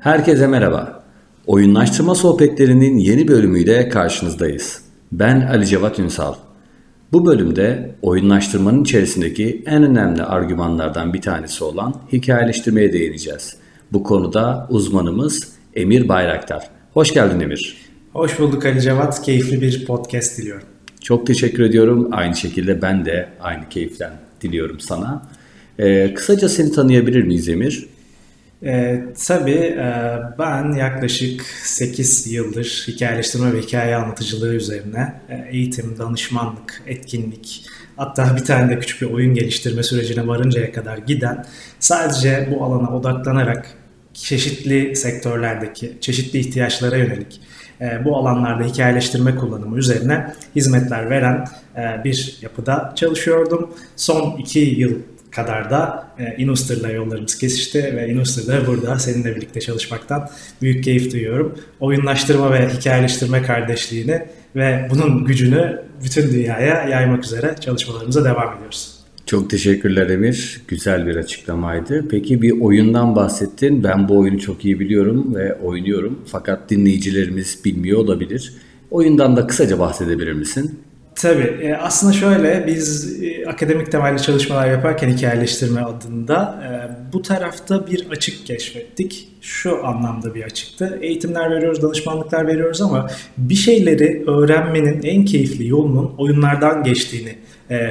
Herkese merhaba. Oyunlaştırma sohbetlerinin yeni bölümüyle karşınızdayız. Ben Ali Cevat Ünsal. Bu bölümde oyunlaştırmanın içerisindeki en önemli argümanlardan bir tanesi olan hikayeleştirmeye değineceğiz. Bu konuda uzmanımız Emir Bayraktar. Hoş geldin Emir. Hoş bulduk Ali Cevat. Keyifli bir podcast diliyorum. Çok teşekkür ediyorum. Aynı şekilde ben de aynı keyiften diliyorum sana. Ee, kısaca seni tanıyabilir miyiz Emir? E, tabii e, ben yaklaşık 8 yıldır hikayeleştirme ve hikaye anlatıcılığı üzerine e, eğitim, danışmanlık, etkinlik, hatta bir tane de küçük bir oyun geliştirme sürecine varıncaya kadar giden sadece bu alana odaklanarak çeşitli sektörlerdeki çeşitli ihtiyaçlara yönelik e, bu alanlarda hikayeleştirme kullanımı üzerine hizmetler veren e, bir yapıda çalışıyordum. Son iki yıl kadar da e, Inuster'la yollarımız kesişti ve Inuster'da burada seninle birlikte çalışmaktan büyük keyif duyuyorum. Oyunlaştırma ve hikayeleştirme kardeşliğini ve bunun gücünü bütün dünyaya yaymak üzere çalışmalarımıza devam ediyoruz. Çok teşekkürler Emir. Güzel bir açıklamaydı. Peki bir oyundan bahsettin. Ben bu oyunu çok iyi biliyorum ve oynuyorum. Fakat dinleyicilerimiz bilmiyor olabilir. Oyundan da kısaca bahsedebilir misin? Tabii. E, aslında şöyle biz e, akademik temelli çalışmalar yaparken hikayeleştirme adında e, bu tarafta bir açık keşfettik. Şu anlamda bir açıktı. Eğitimler veriyoruz, danışmanlıklar veriyoruz ama bir şeyleri öğrenmenin en keyifli yolunun oyunlardan geçtiğini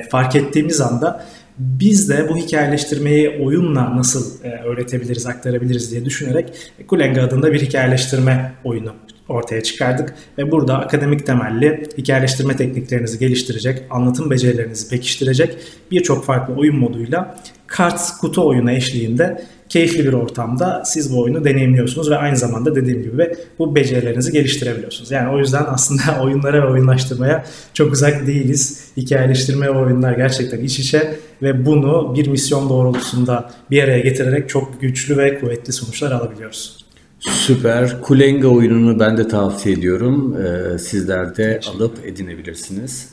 fark ettiğimiz anda biz de bu hikayeleştirmeyi oyunla nasıl öğretebiliriz, aktarabiliriz diye düşünerek Kulenga adında bir hikayeleştirme oyunu ortaya çıkardık ve burada akademik temelli hikayeleştirme tekniklerinizi geliştirecek, anlatım becerilerinizi pekiştirecek birçok farklı oyun moduyla kart kutu oyunu eşliğinde keyifli bir ortamda siz bu oyunu deneyimliyorsunuz ve aynı zamanda dediğim gibi bu becerilerinizi geliştirebiliyorsunuz. Yani o yüzden aslında oyunlara ve oyunlaştırmaya çok uzak değiliz. Hikayeleştirme ve oyunlar gerçekten iç içe ve bunu bir misyon doğrultusunda bir araya getirerek çok güçlü ve kuvvetli sonuçlar alabiliyoruz. Süper. Kulenga oyununu ben de tavsiye ediyorum. Ee, sizler de alıp edinebilirsiniz.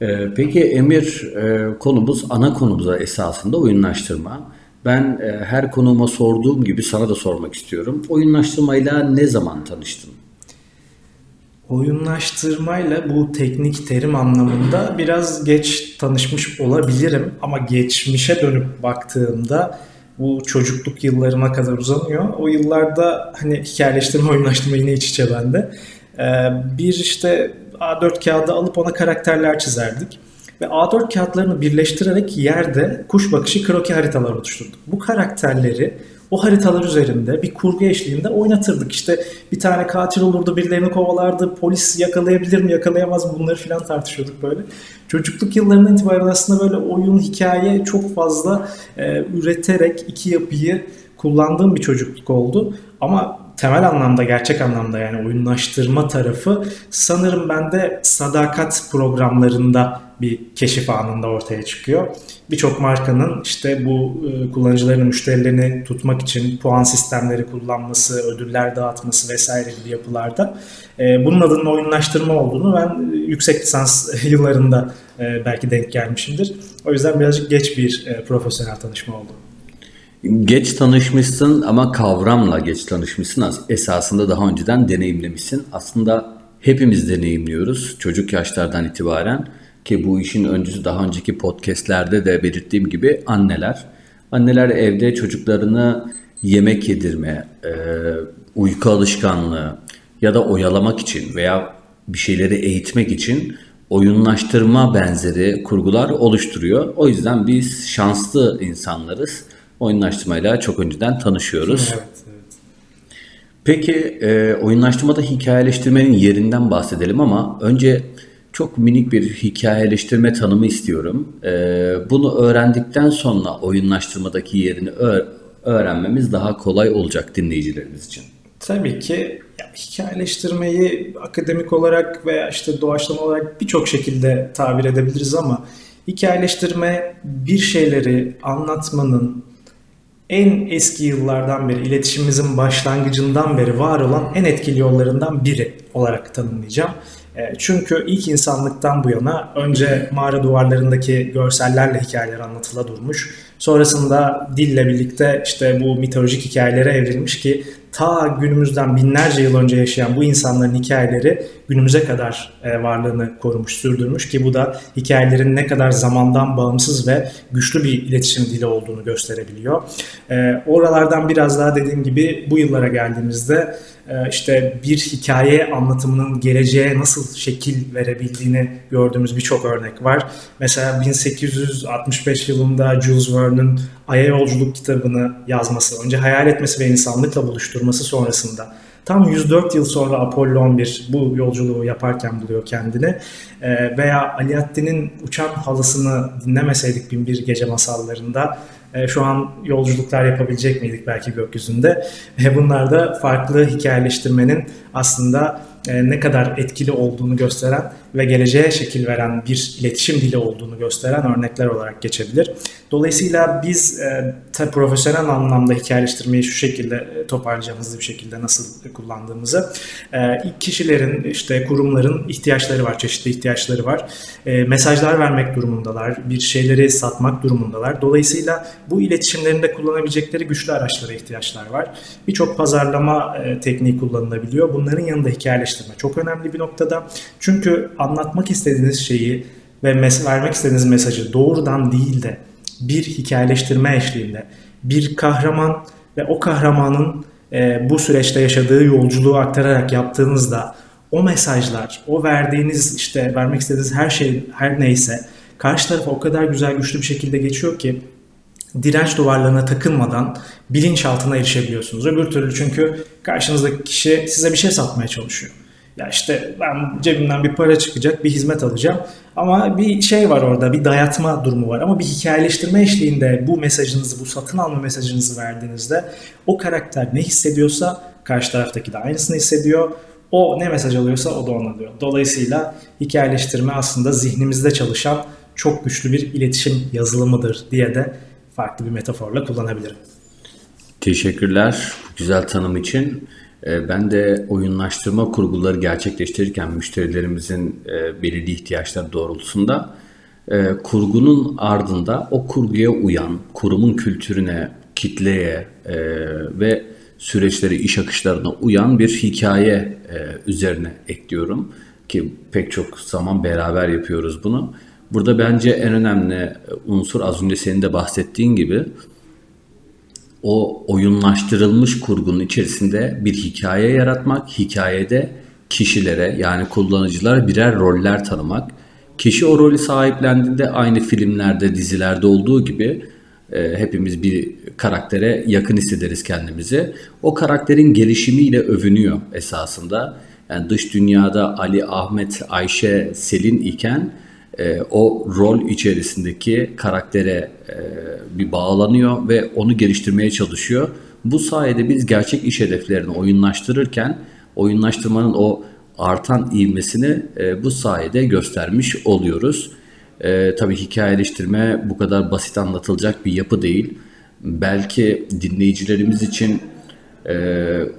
Ee, peki Emir e, konumuz ana konumuza esasında oyunlaştırma. Ben e, her konuma sorduğum gibi sana da sormak istiyorum. Oyunlaştırmayla ne zaman tanıştın? Oyunlaştırmayla bu teknik terim anlamında biraz geç tanışmış olabilirim ama geçmişe dönüp baktığımda bu çocukluk yıllarıma kadar uzanıyor. O yıllarda hani hikayeleştirme, oyunlaştırma yine iç içe bende. Ee, bir işte A4 kağıdı alıp ona karakterler çizerdik. Ve A4 kağıtlarını birleştirerek yerde kuş bakışı kroki haritalar oluşturduk. Bu karakterleri o haritalar üzerinde bir kurgu eşliğinde oynatırdık. İşte bir tane katil olurdu, birilerini kovalardı, polis yakalayabilir mi, yakalayamaz mı bunları filan tartışıyorduk böyle. Çocukluk yıllarından itibaren aslında böyle oyun, hikaye çok fazla e, üreterek iki yapıyı kullandığım bir çocukluk oldu. Ama temel anlamda, gerçek anlamda yani oyunlaştırma tarafı sanırım bende sadakat programlarında bir keşif anında ortaya çıkıyor. Birçok markanın işte bu e, kullanıcılarını, müşterilerini tutmak için puan sistemleri kullanması, ödüller dağıtması vesaire gibi yapılarda e, bunun adının oyunlaştırma olduğunu ben yüksek lisans yıllarında e, belki denk gelmişimdir. O yüzden birazcık geç bir profesyonel tanışma oldu. Geç tanışmışsın ama kavramla geç tanışmışsın. Esasında daha önceden deneyimlemişsin. Aslında hepimiz deneyimliyoruz çocuk yaşlardan itibaren ki bu işin öncüsü daha önceki podcastlerde de belirttiğim gibi anneler. Anneler evde çocuklarını yemek yedirme, e, uyku alışkanlığı ya da oyalamak için veya bir şeyleri eğitmek için oyunlaştırma benzeri kurgular oluşturuyor. O yüzden biz şanslı insanlarız. Oyunlaştırmayla çok önceden tanışıyoruz. Evet, evet. Peki e, oyunlaştırmada hikayeleştirmenin yerinden bahsedelim ama önce çok minik bir hikayeleştirme tanımı istiyorum. Ee, bunu öğrendikten sonra oyunlaştırmadaki yerini öğrenmemiz daha kolay olacak dinleyicilerimiz için. Tabii ki ya, hikayeleştirmeyi akademik olarak veya işte doğaçlama olarak birçok şekilde tabir edebiliriz ama hikayeleştirme bir şeyleri anlatmanın en eski yıllardan beri, iletişimimizin başlangıcından beri var olan en etkili yollarından biri olarak tanımlayacağım. E, çünkü ilk insanlıktan bu yana önce mağara duvarlarındaki görsellerle hikayeler anlatıla durmuş. Sonrasında dille birlikte işte bu mitolojik hikayelere evrilmiş ki ta günümüzden binlerce yıl önce yaşayan bu insanların hikayeleri günümüze kadar e, varlığını korumuş, sürdürmüş ki bu da hikayelerin ne kadar zamandan bağımsız ve güçlü bir iletişim dili olduğunu gösterebiliyor. E, oralardan biraz daha dediğim gibi bu yıllara geldiğimizde işte bir hikaye anlatımının geleceğe nasıl şekil verebildiğini gördüğümüz birçok örnek var. Mesela 1865 yılında Jules Verne'ın Ay'a Yolculuk kitabını yazması, önce hayal etmesi ve insanlıkla buluşturması sonrasında tam 104 yıl sonra Apollo 11 bu yolculuğu yaparken buluyor kendini. E, veya Alaaddin'in uçan halısını dinlemeseydik bin bir gece masallarında e, şu an yolculuklar yapabilecek miydik belki gökyüzünde? E, bunlar da farklı hikayeleştirmenin aslında e, ne kadar etkili olduğunu gösteren ve geleceğe şekil veren bir iletişim dili olduğunu gösteren örnekler olarak geçebilir. Dolayısıyla biz e, profesyonel anlamda hikayeleştirmeyi şu şekilde e, toparlayacağım hızlı bir şekilde nasıl kullandığımızı. E, kişilerin, işte kurumların ihtiyaçları var, çeşitli ihtiyaçları var. E, mesajlar vermek durumundalar, bir şeyleri satmak durumundalar. Dolayısıyla bu iletişimlerinde kullanabilecekleri güçlü araçlara ihtiyaçlar var. Birçok pazarlama e, tekniği kullanılabiliyor. Bunların yanında hikayeleştirme çok önemli bir noktada. Çünkü anlatmak istediğiniz şeyi ve mes- vermek istediğiniz mesajı doğrudan değil de bir hikayeleştirme eşliğinde bir kahraman ve o kahramanın e, bu süreçte yaşadığı yolculuğu aktararak yaptığınızda o mesajlar, o verdiğiniz işte vermek istediğiniz her şey her neyse karşı tarafa o kadar güzel güçlü bir şekilde geçiyor ki direnç duvarlarına takılmadan bilinçaltına erişebiliyorsunuz. Öbür türlü çünkü karşınızdaki kişi size bir şey satmaya çalışıyor. Ya işte ben cebimden bir para çıkacak, bir hizmet alacağım. Ama bir şey var orada, bir dayatma durumu var. Ama bir hikayeleştirme eşliğinde bu mesajınızı, bu satın alma mesajınızı verdiğinizde o karakter ne hissediyorsa karşı taraftaki de aynısını hissediyor. O ne mesaj alıyorsa o da onu alıyor. Dolayısıyla hikayeleştirme aslında zihnimizde çalışan çok güçlü bir iletişim yazılımıdır diye de farklı bir metaforla kullanabilirim. Teşekkürler bu güzel tanım için. Ee, ben de oyunlaştırma kurguları gerçekleştirirken müşterilerimizin e, belirli ihtiyaçları doğrultusunda e, kurgunun ardında o kurguya uyan, kurumun kültürüne, kitleye e, ve süreçleri, iş akışlarına uyan bir hikaye üzerine ekliyorum ki pek çok zaman beraber yapıyoruz bunu. Burada bence en önemli unsur az önce senin de bahsettiğin gibi o oyunlaştırılmış kurgunun içerisinde bir hikaye yaratmak, hikayede kişilere yani kullanıcılara birer roller tanımak. Kişi o rolü sahiplendiğinde aynı filmlerde, dizilerde olduğu gibi e, hepimiz bir karaktere yakın hissederiz kendimizi. O karakterin gelişimiyle övünüyor esasında. Yani dış dünyada Ali, Ahmet, Ayşe, Selin iken e, o rol içerisindeki karaktere e, bir bağlanıyor ve onu geliştirmeye çalışıyor. Bu sayede biz gerçek iş hedeflerini oyunlaştırırken oyunlaştırmanın o artan ivmesini e, bu sayede göstermiş oluyoruz. E, tabii hikayeleştirme bu kadar basit anlatılacak bir yapı değil. Belki dinleyicilerimiz için e,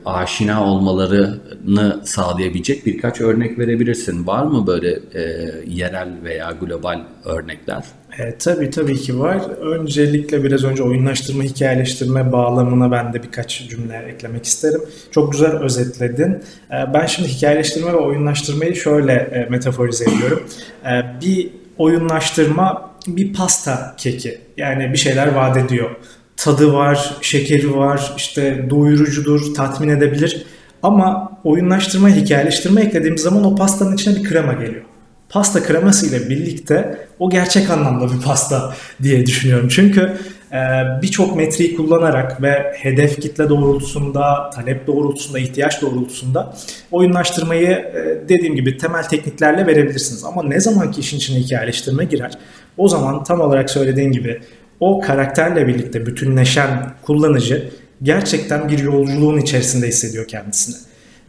aşina olmalarını sağlayabilecek birkaç örnek verebilirsin. Var mı böyle e, yerel veya global örnekler? E, tabii tabii ki var. Öncelikle biraz önce oyunlaştırma, hikayeleştirme bağlamına ben de birkaç cümle eklemek isterim. Çok güzel özetledin. E, ben şimdi hikayeleştirme ve oyunlaştırmayı şöyle e, metaforize ediyorum. E, bir oyunlaştırma bir pasta keki. Yani bir şeyler vaat ediyor tadı var, şekeri var, işte doyurucudur, tatmin edebilir. Ama oyunlaştırma, hikayeleştirme eklediğimiz zaman o pastanın içine bir krema geliyor. Pasta kreması ile birlikte o gerçek anlamda bir pasta diye düşünüyorum. Çünkü e, birçok metriği kullanarak ve hedef kitle doğrultusunda, talep doğrultusunda, ihtiyaç doğrultusunda oyunlaştırmayı e, dediğim gibi temel tekniklerle verebilirsiniz. Ama ne zaman ki işin içine hikayeleştirme girer, o zaman tam olarak söylediğin gibi o karakterle birlikte bütünleşen kullanıcı gerçekten bir yolculuğun içerisinde hissediyor kendisini.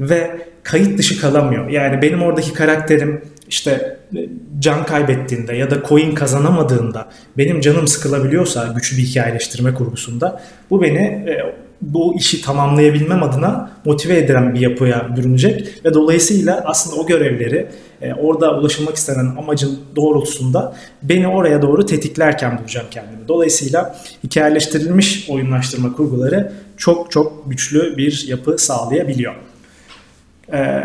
Ve kayıt dışı kalamıyor. Yani benim oradaki karakterim işte e, can kaybettiğinde ya da coin kazanamadığında benim canım sıkılabiliyorsa güçlü bir hikayeleştirme kurgusunda bu beni e, bu işi tamamlayabilmem adına motive eden bir yapıya bürünecek ve dolayısıyla aslında o görevleri e, orada ulaşılmak istenen amacın doğrultusunda beni oraya doğru tetiklerken bulacağım kendimi. Dolayısıyla hikayeleştirilmiş oyunlaştırma kurguları çok çok güçlü bir yapı sağlayabiliyor. Ee,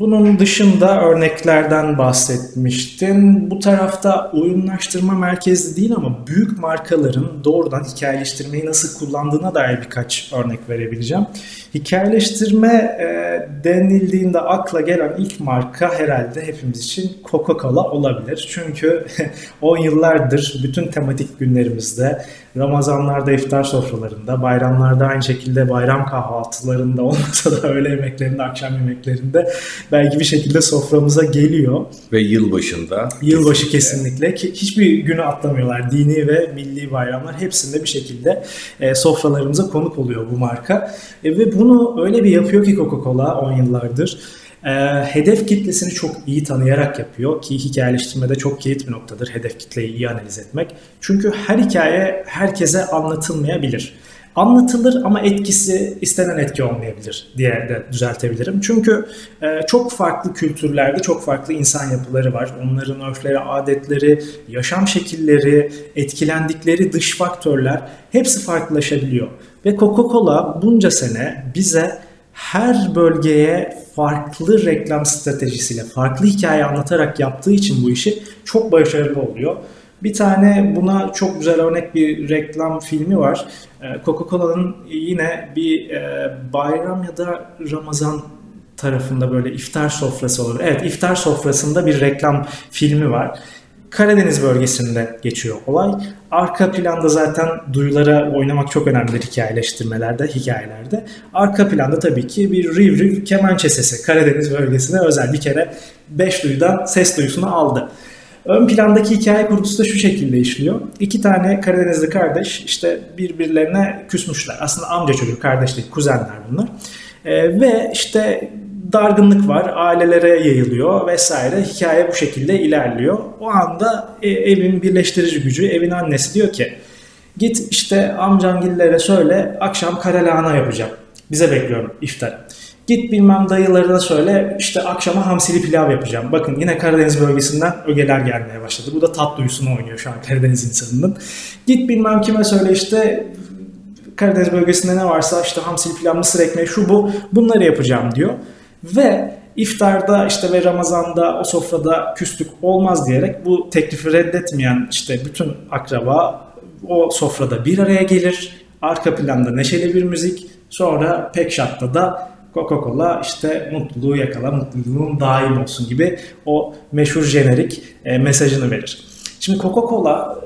bunun dışında örneklerden bahsetmiştin. Bu tarafta oyunlaştırma merkezli değil ama büyük markaların doğrudan hikayeleştirmeyi nasıl kullandığına dair birkaç örnek verebileceğim. Hikayeleştirme e, denildiğinde akla gelen ilk marka herhalde hepimiz için Coca-Cola olabilir. Çünkü 10 yıllardır bütün tematik günlerimizde, Ramazanlarda iftar sofralarında, bayramlarda aynı şekilde bayram kahvaltılarında olmasa da öğle yemeklerinde, akşam yemeklerinde belki bir şekilde soframıza geliyor. Ve yılbaşında. Yılbaşı kesinlikle. kesinlikle. Hiçbir günü atlamıyorlar. Dini ve milli bayramlar hepsinde bir şekilde e, sofralarımıza konuk oluyor bu marka. E, ve bunu öyle bir yapıyor ki Coca-Cola 10 yıllardır. E, hedef kitlesini çok iyi tanıyarak yapıyor ki hikayeleştirmede çok kilit bir noktadır hedef kitleyi iyi analiz etmek. Çünkü her hikaye herkese anlatılmayabilir anlatılır ama etkisi istenen etki olmayabilir diye de düzeltebilirim. Çünkü e, çok farklı kültürlerde çok farklı insan yapıları var. Onların örfleri, adetleri, yaşam şekilleri, etkilendikleri dış faktörler hepsi farklılaşabiliyor. Ve Coca-Cola bunca sene bize her bölgeye farklı reklam stratejisiyle, farklı hikaye anlatarak yaptığı için bu işi çok başarılı oluyor. Bir tane buna çok güzel örnek bir reklam filmi var. Ee, Coca-Cola'nın yine bir e, bayram ya da Ramazan tarafında böyle iftar sofrası olur. Evet iftar sofrasında bir reklam filmi var. Karadeniz bölgesinde geçiyor olay. Arka planda zaten duyulara oynamak çok önemlidir hikayeleştirmelerde, hikayelerde. Arka planda tabii ki bir riv riv kemençe sesi. Karadeniz bölgesine özel bir kere 5 duyudan ses duyusunu aldı. Ön plandaki hikaye kurgusu da şu şekilde işliyor. İki tane Karadenizli kardeş işte birbirlerine küsmüşler. Aslında amca çocuğu, kardeş değil, kuzenler bunlar. Ee, ve işte dargınlık var, ailelere yayılıyor vesaire. Hikaye bu şekilde ilerliyor. O anda e, evin birleştirici gücü, evin annesi diyor ki git işte amcangillere söyle akşam kara lahana yapacağım. Bize bekliyorum iftar. Git bilmem dayılarına söyle işte akşama hamsili pilav yapacağım. Bakın yine Karadeniz bölgesinden ögeler gelmeye başladı. Bu da tat duyusunu oynuyor şu an Karadeniz insanının. Git bilmem kime söyle işte Karadeniz bölgesinde ne varsa işte hamsili pilav, mısır ekmeği şu bu bunları yapacağım diyor. Ve iftarda işte ve Ramazan'da o sofrada küslük olmaz diyerek bu teklifi reddetmeyen işte bütün akraba o sofrada bir araya gelir. Arka planda neşeli bir müzik. Sonra pek şatta da Coca-Cola işte mutluluğu yakala, mutluluğun daim olsun gibi o meşhur jenerik e, mesajını verir. Şimdi Coca-Cola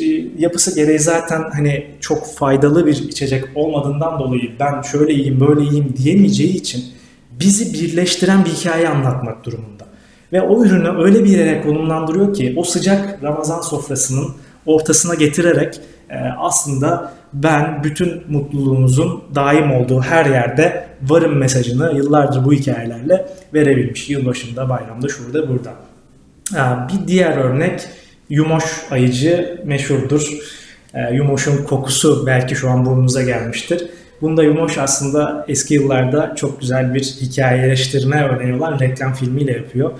e, yapısı gereği zaten hani çok faydalı bir içecek olmadığından dolayı ben şöyle iyiyim böyle iyiyim diyemeyeceği için bizi birleştiren bir hikaye anlatmak durumunda. Ve o ürünü öyle bir yere konumlandırıyor ki o sıcak Ramazan sofrasının ortasına getirerek e, aslında ben bütün mutluluğunuzun daim olduğu her yerde varım mesajını yıllardır bu hikayelerle verebilmiş. Yılbaşında, bayramda, şurada, burada. Bir diğer örnek Yumoş ayıcı meşhurdur. E, Yumoş'un kokusu belki şu an burnumuza gelmiştir. Bunda Yumoş aslında eski yıllarda çok güzel bir hikayeleştirme örneği olan reklam filmiyle yapıyor.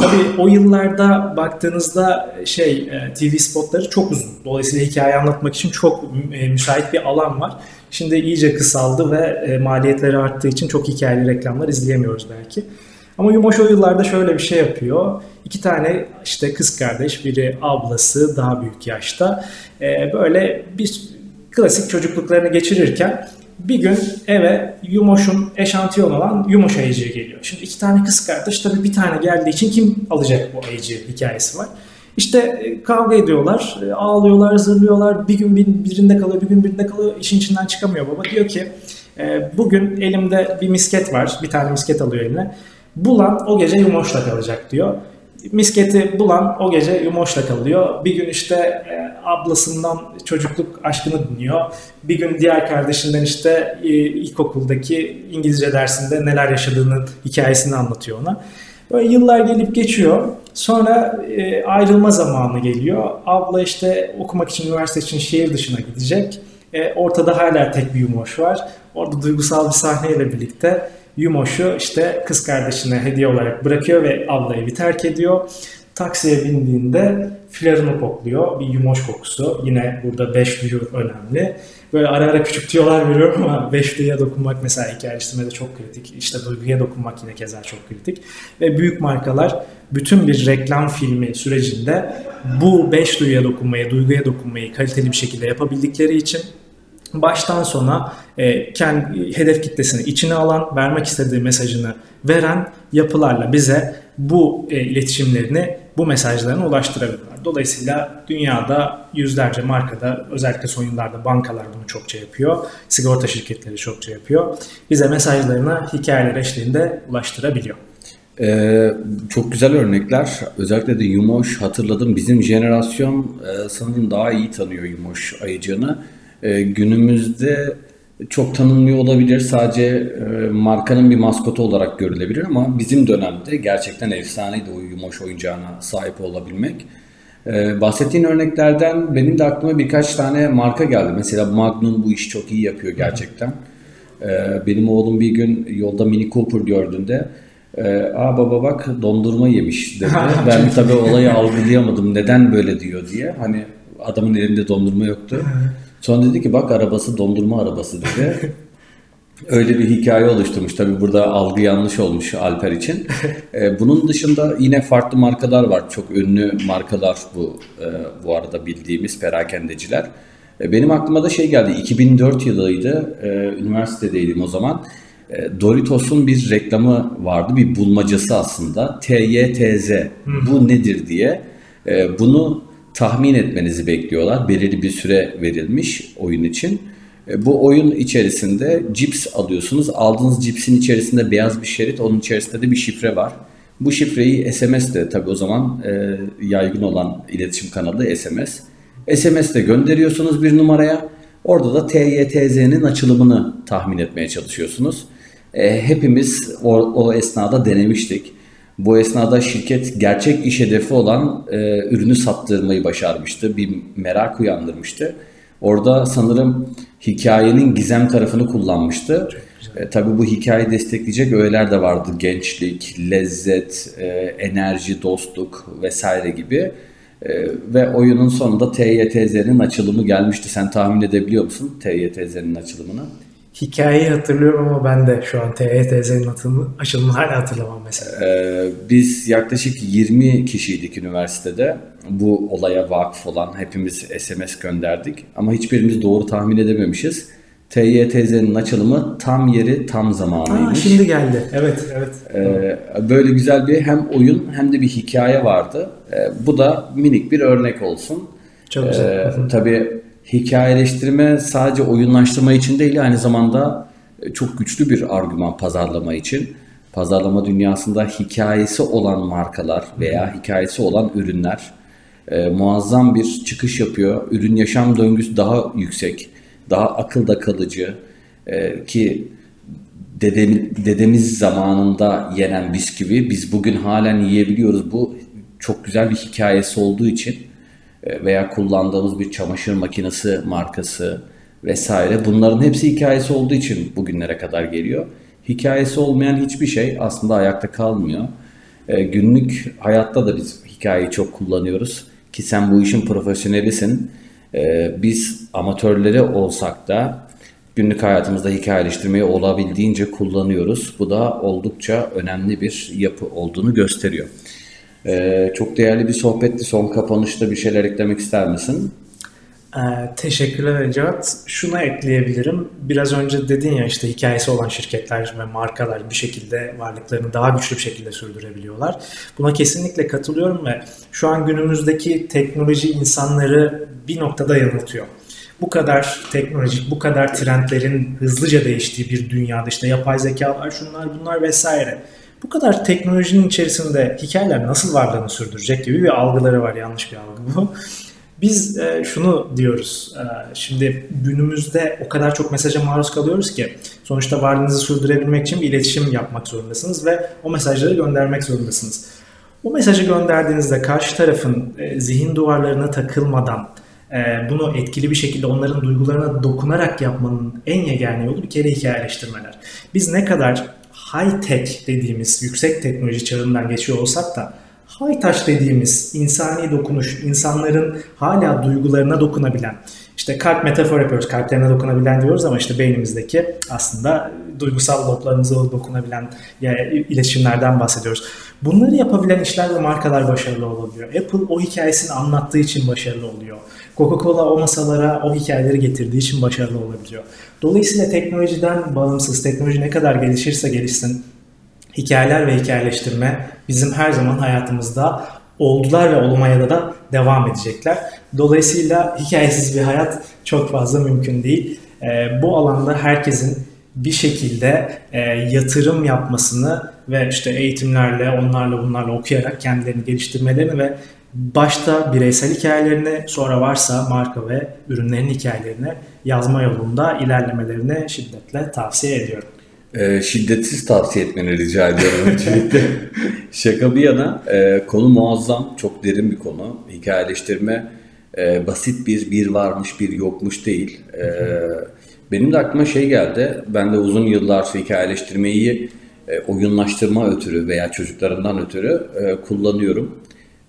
Tabii o yıllarda baktığınızda şey e, TV spotları çok uzun. Dolayısıyla hikaye anlatmak için çok e, müsait bir alan var. Şimdi iyice kısaldı ve e, maliyetleri arttığı için çok hikayeli reklamlar izleyemiyoruz belki. Ama Yumoş o yıllarda şöyle bir şey yapıyor. İki tane işte kız kardeş, biri ablası daha büyük yaşta. Böyle bir klasik çocukluklarını geçirirken bir gün eve Yumoş'un eşantiyon olan Yumoş ayıcığı geliyor. Şimdi iki tane kız kardeş tabii bir tane geldiği için kim alacak bu ayıcığı hikayesi var. İşte e, kavga ediyorlar, e, ağlıyorlar, zırlıyorlar. Bir gün birinde kalıyor, bir gün birinde kalıyor. İşin içinden çıkamıyor baba. Diyor ki e, bugün elimde bir misket var. Bir tane misket alıyor eline. Bulan o gece Yumoş'la kalacak diyor misketi bulan o gece Yumoş'la kalıyor. Bir gün işte e, ablasından çocukluk aşkını dinliyor. Bir gün diğer kardeşinden işte e, ilkokuldaki İngilizce dersinde neler yaşadığının hikayesini anlatıyor ona. Böyle yıllar gelip geçiyor. Sonra e, ayrılma zamanı geliyor. Abla işte okumak için, üniversite için şehir dışına gidecek. E, ortada hala tek bir Yumoş var. Orada duygusal bir sahneyle birlikte Yumoş'u işte kız kardeşine hediye olarak bırakıyor ve ablayı bir terk ediyor. Taksiye bindiğinde flarını kokluyor. Bir yumoş kokusu. Yine burada beş duyu önemli. Böyle ara ara küçük tüyolar veriyorum ama beş duyuya dokunmak mesela hikayeleştirmede çok kritik. İşte duyguya dokunmak yine keza çok kritik. Ve büyük markalar bütün bir reklam filmi sürecinde bu beş duyuya dokunmayı, duyguya dokunmayı kaliteli bir şekilde yapabildikleri için baştan sona e, kendi hedef kitlesini içine alan, vermek istediği mesajını veren yapılarla bize bu e, iletişimlerini, bu mesajlarını ulaştırabilirler. Dolayısıyla dünyada yüzlerce markada, özellikle son yıllarda bankalar bunu çokça yapıyor, sigorta şirketleri çokça yapıyor. Bize mesajlarını hikayeler eşliğinde ulaştırabiliyor. Ee, çok güzel örnekler. Özellikle de Yumoş hatırladım. Bizim jenerasyon e, sanırım daha iyi tanıyor Yumoş ayıcığını. E, günümüzde çok tanınmıyor olabilir. Sadece e, markanın bir maskotu olarak görülebilir ama bizim dönemde gerçekten efsaneydi o Yumoş oyuncağına sahip olabilmek. E, bahsettiğin örneklerden benim de aklıma birkaç tane marka geldi. Mesela Magnum bu işi çok iyi yapıyor gerçekten. E, benim oğlum bir gün yolda Mini Cooper gördüğünde e, Aa baba bak dondurma yemiş dedi. ben tabii olayı algılayamadım neden böyle diyor diye. Hani adamın elinde dondurma yoktu. Sonra dedi ki bak arabası dondurma arabası dedi. Öyle bir hikaye oluşturmuş. Tabi burada algı yanlış olmuş Alper için. Ee, bunun dışında yine farklı markalar var. Çok ünlü markalar bu e, bu arada bildiğimiz perakendeciler. E, benim aklıma da şey geldi. 2004 yılıydı. E, üniversitedeydim o zaman. Doritos'un bir reklamı vardı. Bir bulmacası aslında. TYTZ. Bu nedir diye. Bunu tahmin etmenizi bekliyorlar. Belirli bir süre verilmiş oyun için. E, bu oyun içerisinde cips alıyorsunuz. Aldığınız cipsin içerisinde beyaz bir şerit, onun içerisinde de bir şifre var. Bu şifreyi SMS de tabi o zaman e, yaygın olan iletişim kanalı SMS. SMS de gönderiyorsunuz bir numaraya. Orada da TYTZ'nin açılımını tahmin etmeye çalışıyorsunuz. E, hepimiz o, o esnada denemiştik. Bu esnada şirket gerçek iş hedefi olan e, ürünü sattırmayı başarmıştı. Bir merak uyandırmıştı. Orada sanırım hikayenin gizem tarafını kullanmıştı. E, tabii bu hikayeyi destekleyecek öğeler de vardı. Gençlik, lezzet, e, enerji, dostluk vesaire gibi. E, ve oyunun sonunda TYTZ'nin açılımı gelmişti. Sen tahmin edebiliyor musun TYTZ'nin açılımını? Hikayeyi hatırlıyorum ama ben de şu an TETZ'nin açılımını hala hatırlamam mesela. Ee, biz yaklaşık 20 kişiydik üniversitede. Bu olaya vakıf olan hepimiz SMS gönderdik. Ama hiçbirimiz doğru tahmin edememişiz. TYTZ'nin açılımı tam yeri tam zamanıymış. Aa, şimdi geldi. Evet, evet. Ee, böyle güzel bir hem oyun hem de bir hikaye vardı. Ee, bu da minik bir örnek olsun. Çok güzel. Ee, tabii hikayeleştirme sadece oyunlaştırma için değil aynı zamanda e, çok güçlü bir argüman pazarlama için. Pazarlama dünyasında hikayesi olan markalar veya hikayesi olan ürünler e, muazzam bir çıkış yapıyor. Ürün yaşam döngüsü daha yüksek, daha akılda kalıcı e, ki dedem, dedemiz zamanında yenen bisküvi biz bugün halen yiyebiliyoruz. Bu çok güzel bir hikayesi olduğu için veya kullandığımız bir çamaşır makinesi markası vesaire bunların hepsi hikayesi olduğu için bugünlere kadar geliyor. Hikayesi olmayan hiçbir şey aslında ayakta kalmıyor. E, günlük hayatta da biz hikayeyi çok kullanıyoruz ki sen bu işin profesyonelisin. E, biz amatörleri olsak da günlük hayatımızda hikayeleştirmeyi olabildiğince kullanıyoruz. Bu da oldukça önemli bir yapı olduğunu gösteriyor. Ee, çok değerli bir sohbetti. Son kapanışta bir şeyler eklemek ister misin? Ee, teşekkürler Cevat. Şuna ekleyebilirim. Biraz önce dedin ya işte hikayesi olan şirketler ve markalar bir şekilde varlıklarını daha güçlü bir şekilde sürdürebiliyorlar. Buna kesinlikle katılıyorum ve şu an günümüzdeki teknoloji insanları bir noktada yanıltıyor bu kadar teknolojik, bu kadar trendlerin hızlıca değiştiği bir dünyada işte yapay zekalar, şunlar bunlar vesaire bu kadar teknolojinin içerisinde hikayeler nasıl varlığını sürdürecek gibi bir algıları var. Yanlış bir algı bu. Biz e, şunu diyoruz. E, şimdi günümüzde o kadar çok mesaja maruz kalıyoruz ki sonuçta varlığınızı sürdürebilmek için bir iletişim yapmak zorundasınız ve o mesajları göndermek zorundasınız. O mesajı gönderdiğinizde karşı tarafın e, zihin duvarlarına takılmadan e, bunu etkili bir şekilde onların duygularına dokunarak yapmanın en yegane yolu bir kere hikayeleştirmeler. Biz ne kadar high tech dediğimiz yüksek teknoloji çağından geçiyor olsak da high touch dediğimiz insani dokunuş, insanların hala duygularına dokunabilen, işte kalp metafor yapıyoruz, kalplerine dokunabilen diyoruz ama işte beynimizdeki aslında duygusal loblarımıza dokunabilen iletişimlerden bahsediyoruz. Bunları yapabilen işler ve markalar başarılı olabiliyor. Apple o hikayesini anlattığı için başarılı oluyor. Coca-Cola o masalara o hikayeleri getirdiği için başarılı olabiliyor. Dolayısıyla teknolojiden bağımsız, teknoloji ne kadar gelişirse gelişsin, hikayeler ve hikayeleştirme bizim her zaman hayatımızda oldular ve olmaya da devam edecekler. Dolayısıyla hikayesiz bir hayat çok fazla mümkün değil. E, bu alanda herkesin bir şekilde e, yatırım yapmasını ve işte eğitimlerle, onlarla bunlarla okuyarak kendilerini geliştirmelerini ve başta bireysel hikayelerini sonra varsa marka ve ürünlerin hikayelerini yazma yolunda ilerlemelerini şiddetle tavsiye ediyorum. E, şiddetsiz tavsiye etmeni rica ediyorum öncelikle. Şaka bir yana e, konu muazzam, çok derin bir konu. Hikayeleştirme e, basit bir bir varmış bir yokmuş değil. E, benim de aklıma şey geldi. Ben de uzun yıllar hikayeleştirmeyi e, oyunlaştırma ötürü veya çocuklarından ötürü e, kullanıyorum.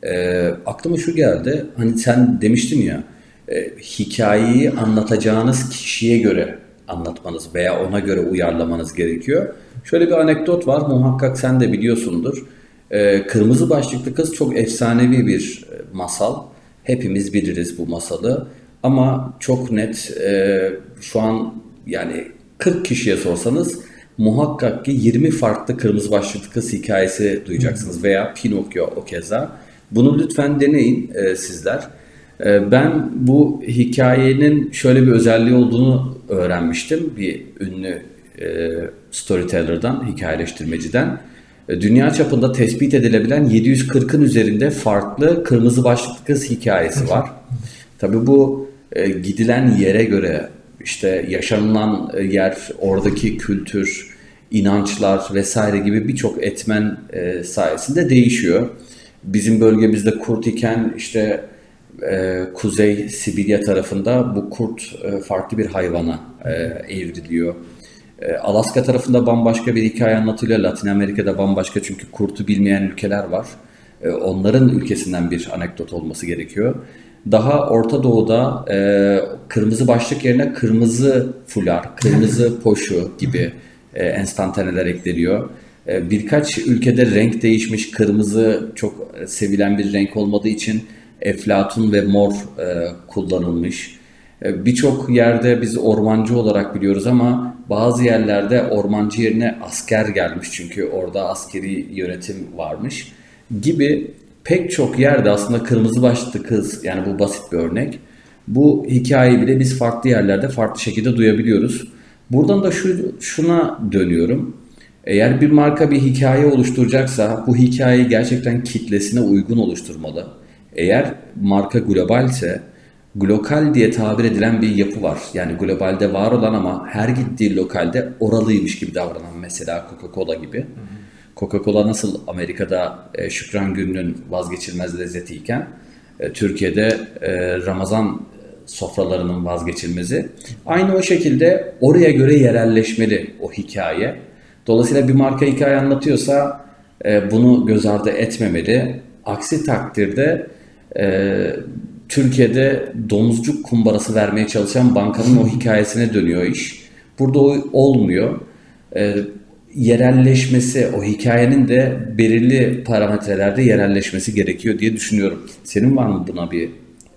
E, aklıma şu geldi. Hani sen demiştin ya e, hikayeyi anlatacağınız kişiye göre anlatmanız veya ona göre uyarlamanız gerekiyor. Şöyle bir anekdot var. Muhakkak sen de biliyorsundur. E, Kırmızı Başlıklı Kız çok efsanevi bir e, masal. Hepimiz biliriz bu masalı. Ama çok net e, şu an yani 40 kişiye sorsanız muhakkak ki 20 farklı kırmızı başlıklı kız hikayesi duyacaksınız veya Pinokyo o keza. Bunu lütfen deneyin e, sizler. E, ben bu hikayenin şöyle bir özelliği olduğunu öğrenmiştim bir ünlü e, storyteller'dan, hikayeleştirmeciden. E, dünya çapında tespit edilebilen 740'ın üzerinde farklı kırmızı başlıklı kız hikayesi var. Tabii bu e, gidilen yere göre işte yaşanılan e, yer, oradaki kültür, inançlar vesaire gibi birçok etmen e, sayesinde değişiyor. Bizim bölgemizde kurt iken işte e, Kuzey Sibirya tarafında bu kurt e, farklı bir hayvana e, evriliyor. E, Alaska tarafında bambaşka bir hikaye anlatılıyor. Latin Amerika'da bambaşka çünkü kurtu bilmeyen ülkeler var. E, onların ülkesinden bir anekdot olması gerekiyor. Daha Orta Doğu'da e, kırmızı başlık yerine kırmızı fular, kırmızı poşu gibi e, enstantaneler ekleniyor. E, birkaç ülkede renk değişmiş, kırmızı çok sevilen bir renk olmadığı için eflatun ve mor e, kullanılmış. E, Birçok yerde biz ormancı olarak biliyoruz ama bazı yerlerde ormancı yerine asker gelmiş çünkü orada askeri yönetim varmış gibi pek çok yerde aslında kırmızı başlı kız yani bu basit bir örnek. Bu hikayeyi bile biz farklı yerlerde farklı şekilde duyabiliyoruz. Buradan da şu, şuna dönüyorum. Eğer bir marka bir hikaye oluşturacaksa bu hikayeyi gerçekten kitlesine uygun oluşturmalı. Eğer marka globalse glokal diye tabir edilen bir yapı var. Yani globalde var olan ama her gittiği lokalde oralıymış gibi davranan mesela Coca-Cola gibi. Coca-Cola nasıl Amerika'da e, Şükran Günü'nün vazgeçilmez lezzetiyken e, Türkiye'de e, Ramazan sofralarının vazgeçilmezi. Aynı o şekilde oraya göre yerelleşmeli o hikaye. Dolayısıyla bir marka hikaye anlatıyorsa e, bunu göz ardı etmemeli. Aksi takdirde e, Türkiye'de domuzcuk kumbarası vermeye çalışan bankanın o hikayesine dönüyor iş. Burada o olmuyor. E, yerelleşmesi, o hikayenin de belirli parametrelerde yerelleşmesi gerekiyor diye düşünüyorum. Senin var mı buna bir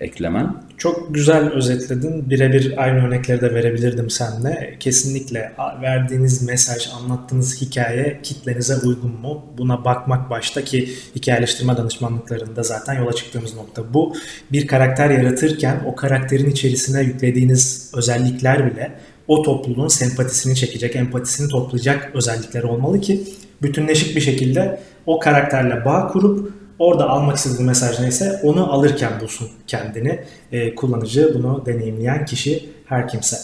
eklemen? Çok güzel özetledin. Birebir aynı örnekleri de verebilirdim seninle. Kesinlikle verdiğiniz mesaj, anlattığınız hikaye kitlenize uygun mu? Buna bakmak başta ki hikayeleştirme danışmanlıklarında zaten yola çıktığımız nokta bu. Bir karakter yaratırken o karakterin içerisine yüklediğiniz özellikler bile o topluluğun sempatisini çekecek, empatisini toplayacak özellikler olmalı ki bütünleşik bir şekilde o karakterle bağ kurup orada almak istediği mesaj neyse onu alırken bulsun kendini e, kullanıcı, bunu deneyimleyen kişi her kimse.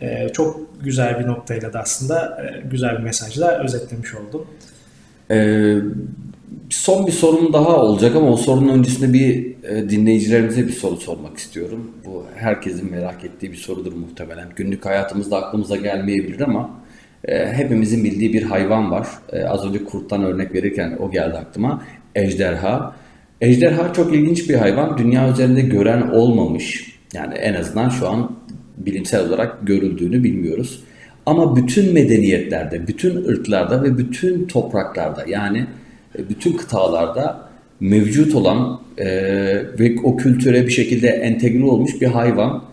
E, çok güzel bir noktayla da aslında e, güzel bir mesajla özetlemiş oldum. Ee, son bir sorum daha olacak ama o sorunun öncesinde bir e, dinleyicilerimize bir soru sormak istiyorum. Bu herkesin merak ettiği bir sorudur muhtemelen. Günlük hayatımızda aklımıza gelmeyebilir ama e, hepimizin bildiği bir hayvan var. E, az önce kurttan örnek verirken o geldi aklıma. Ejderha. Ejderha çok ilginç bir hayvan. Dünya üzerinde gören olmamış. Yani en azından şu an bilimsel olarak görüldüğünü bilmiyoruz. Ama bütün medeniyetlerde, bütün ırklarda ve bütün topraklarda yani bütün kıtalarda mevcut olan e, ve o kültüre bir şekilde entegre olmuş bir hayvan.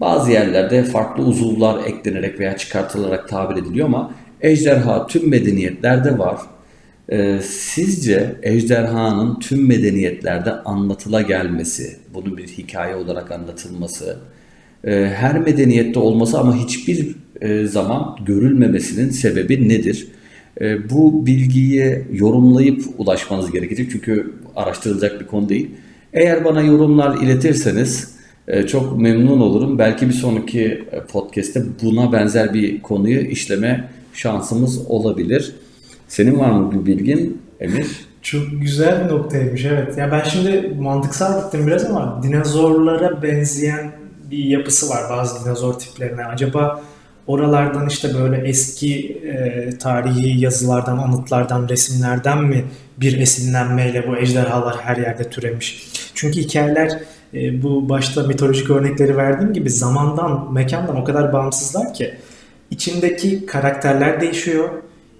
Bazı yerlerde farklı uzuvlar eklenerek veya çıkartılarak tabir ediliyor ama ejderha tüm medeniyetlerde var. E, sizce ejderhanın tüm medeniyetlerde anlatıla gelmesi, bunun bir hikaye olarak anlatılması, e, her medeniyette olması ama hiçbir e, zaman görülmemesinin sebebi nedir? E, bu bilgiyi yorumlayıp ulaşmanız gerekecek çünkü araştırılacak bir konu değil. Eğer bana yorumlar iletirseniz çok memnun olurum. Belki bir sonraki podcast'te buna benzer bir konuyu işleme şansımız olabilir. Senin var mı bir bilgin Emir? Çok güzel bir noktaymış evet. Ya ben şimdi mantıksal gittim biraz ama dinozorlara benzeyen bir yapısı var bazı dinozor tiplerine. Acaba oralardan işte böyle eski e, tarihi yazılardan, anıtlardan, resimlerden mi bir esinlenmeyle bu ejderhalar her yerde türemiş? Çünkü hikayeler e, bu başta mitolojik örnekleri verdiğim gibi zamandan, mekandan o kadar bağımsızlar ki içindeki karakterler değişiyor,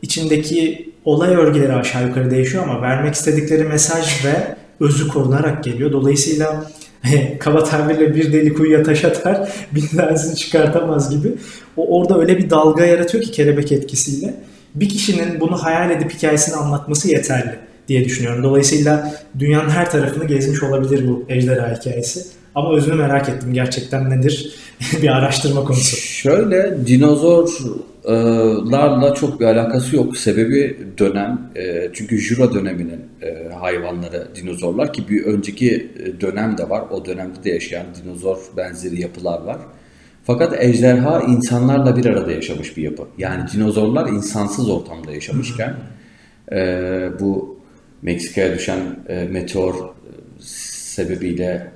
içindeki olay örgüleri aşağı yukarı değişiyor ama vermek istedikleri mesaj ve özü korunarak geliyor. Dolayısıyla kaba tabirle bir deli kuyuya taş atar, bir tanesini çıkartamaz gibi. O orada öyle bir dalga yaratıyor ki kelebek etkisiyle. Bir kişinin bunu hayal edip hikayesini anlatması yeterli diye düşünüyorum. Dolayısıyla dünyanın her tarafını gezmiş olabilir bu ejderha hikayesi. Ama özünü merak ettim. Gerçekten nedir? bir araştırma konusu. Şöyle dinozorlarla çok bir alakası yok. Sebebi dönem. E, çünkü Jura döneminin e, hayvanları dinozorlar ki bir önceki e, dönem de var. O dönemde de yaşayan dinozor benzeri yapılar var. Fakat ejderha insanlarla bir arada yaşamış bir yapı. Yani dinozorlar insansız ortamda yaşamışken bu Meksika'ya düşen meteor sebebiyle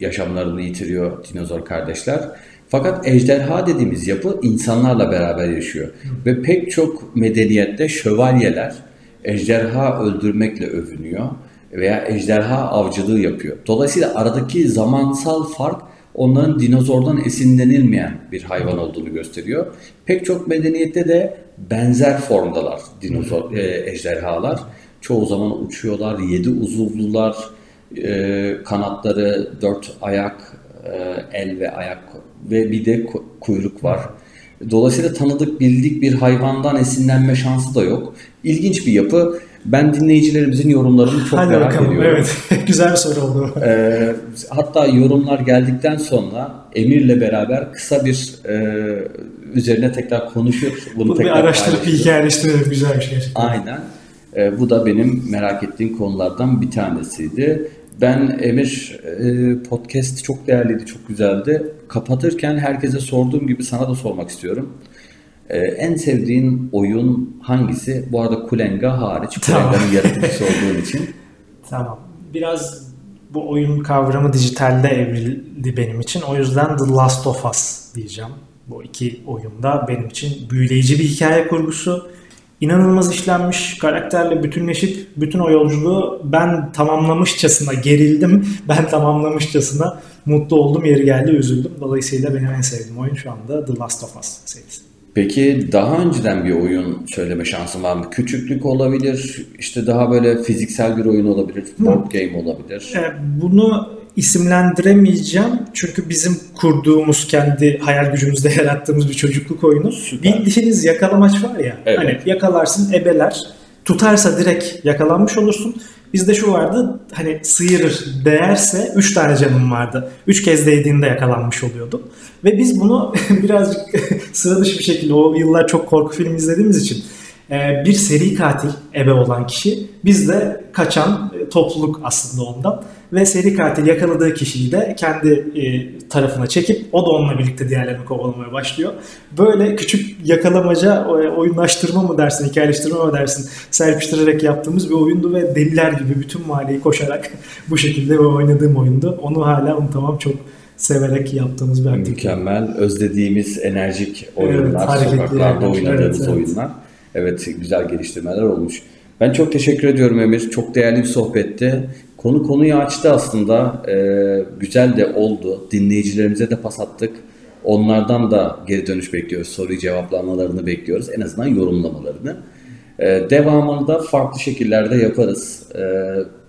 yaşamlarını yitiriyor dinozor kardeşler. Fakat ejderha dediğimiz yapı insanlarla beraber yaşıyor. Ve pek çok medeniyette şövalyeler ejderha öldürmekle övünüyor veya ejderha avcılığı yapıyor. Dolayısıyla aradaki zamansal fark onların dinozordan esinlenilmeyen bir hayvan olduğunu gösteriyor. Pek çok medeniyette de benzer formdalar dinozor e, ejderhalar. Çoğu zaman uçuyorlar, yedi uzuvlular, e, kanatları, dört ayak, e, el ve ayak ve bir de kuyruk var. Dolayısıyla tanıdık, bildik bir hayvandan esinlenme şansı da yok. İlginç bir yapı. Ben dinleyicilerimizin yorumlarını çok Hadi merak bakalım. ediyorum. Evet, güzel bir soru oldu. Ee, hatta yorumlar geldikten sonra Emir'le beraber kısa bir e, üzerine tekrar konuşup bunu Bu tekrar bir araştırıp bir hikayeleştirelim. Güzel bir şey. Aynen. E, bu da benim merak ettiğim konulardan bir tanesiydi. Ben Emir e, podcast çok değerliydi, çok güzeldi. Kapatırken herkese sorduğum gibi sana da sormak istiyorum. E, en sevdiğin oyun hangisi? Bu arada Kulenga hariç. Tamam. Kulenga'nın yaratıcısı olduğun için. Tamam. Biraz bu oyun kavramı dijitalde evrildi benim için. O yüzden The Last of Us diyeceğim. Bu iki oyunda benim için büyüleyici bir hikaye kurgusu. İnanılmaz işlenmiş, karakterle bütünleşip bütün o yolculuğu ben tamamlamışçasına gerildim. Ben tamamlamışçasına mutlu oldum, yeri geldi üzüldüm. Dolayısıyla benim en sevdiğim oyun şu anda The Last of Us serisi. Peki daha önceden bir oyun söyleme şansın var mı? Küçüklük olabilir, işte daha böyle fiziksel bir oyun olabilir, board game olabilir. E, Bunu isimlendiremeyeceğim çünkü bizim kurduğumuz kendi hayal gücümüzde yarattığımız bir çocukluk oyunu. Süper. Bildiğiniz yakalamaç var ya. Evet. Hani yakalarsın ebeler. Tutarsa direkt yakalanmış olursun. Bizde şu vardı hani sıyırır değerse 3 tane canım vardı. 3 kez değdiğinde yakalanmış oluyordu. Ve biz bunu birazcık sıra dışı bir şekilde o yıllar çok korku filmi izlediğimiz için e, bir seri katil ebe olan kişi biz de kaçan e, topluluk aslında ondan ve seri katil yakaladığı kişiyi de kendi e, tarafına çekip o da onunla birlikte diğerlerini kovalamaya başlıyor. Böyle küçük yakalamaca oyunlaştırma mı dersin, hikayeleştirme mi dersin serpiştirerek yaptığımız bir oyundu ve deliler gibi bütün mahalleyi koşarak bu şekilde oynadığım oyundu. Onu hala unutamam çok severek yaptığımız bir aktivite. Mükemmel. Özlediğimiz enerjik oyunlar, hareketli sokaklarda oynadığımız evet, evet. oyunlar. Evet, güzel geliştirmeler olmuş. Ben çok teşekkür ediyorum Emir. Çok değerli bir sohbetti. Konu konuyu açtı aslında. Ee, güzel de oldu. Dinleyicilerimize de pas attık. Onlardan da geri dönüş bekliyoruz. Soruyu cevaplamalarını bekliyoruz. En azından yorumlamalarını. Ee, devamında farklı şekillerde yaparız. Ee,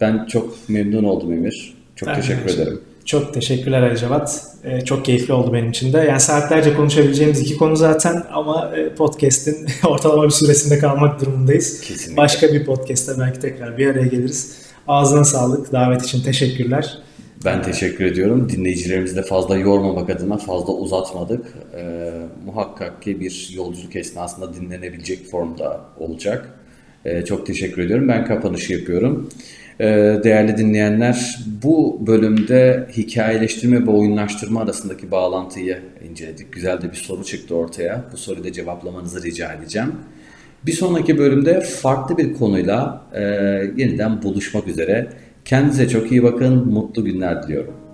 ben çok memnun oldum Emir. Çok Ben teşekkür teşekkür- ederim. Çok teşekkürler Ali Cevat. Ee, çok keyifli oldu benim için de. Yani saatlerce konuşabileceğimiz iki konu zaten ama e, podcast'in ortalama bir süresinde kalmak durumundayız. Kesinlikle. Başka bir podcast'te belki tekrar bir araya geliriz. Ağzına sağlık. Davet için teşekkürler. Ben teşekkür ediyorum. Dinleyicilerimizi de fazla yormamak adına fazla uzatmadık. Ee, muhakkak ki bir yolculuk esnasında dinlenebilecek formda olacak. Ee, çok teşekkür ediyorum. Ben kapanışı yapıyorum. Ee, değerli dinleyenler, bu bölümde hikayeleştirme ve oyunlaştırma arasındaki bağlantıyı inceledik. Güzel de bir soru çıktı ortaya. Bu soruyu da cevaplamanızı rica edeceğim. Bir sonraki bölümde farklı bir konuyla e, yeniden buluşmak üzere. Kendinize çok iyi bakın, mutlu günler diliyorum.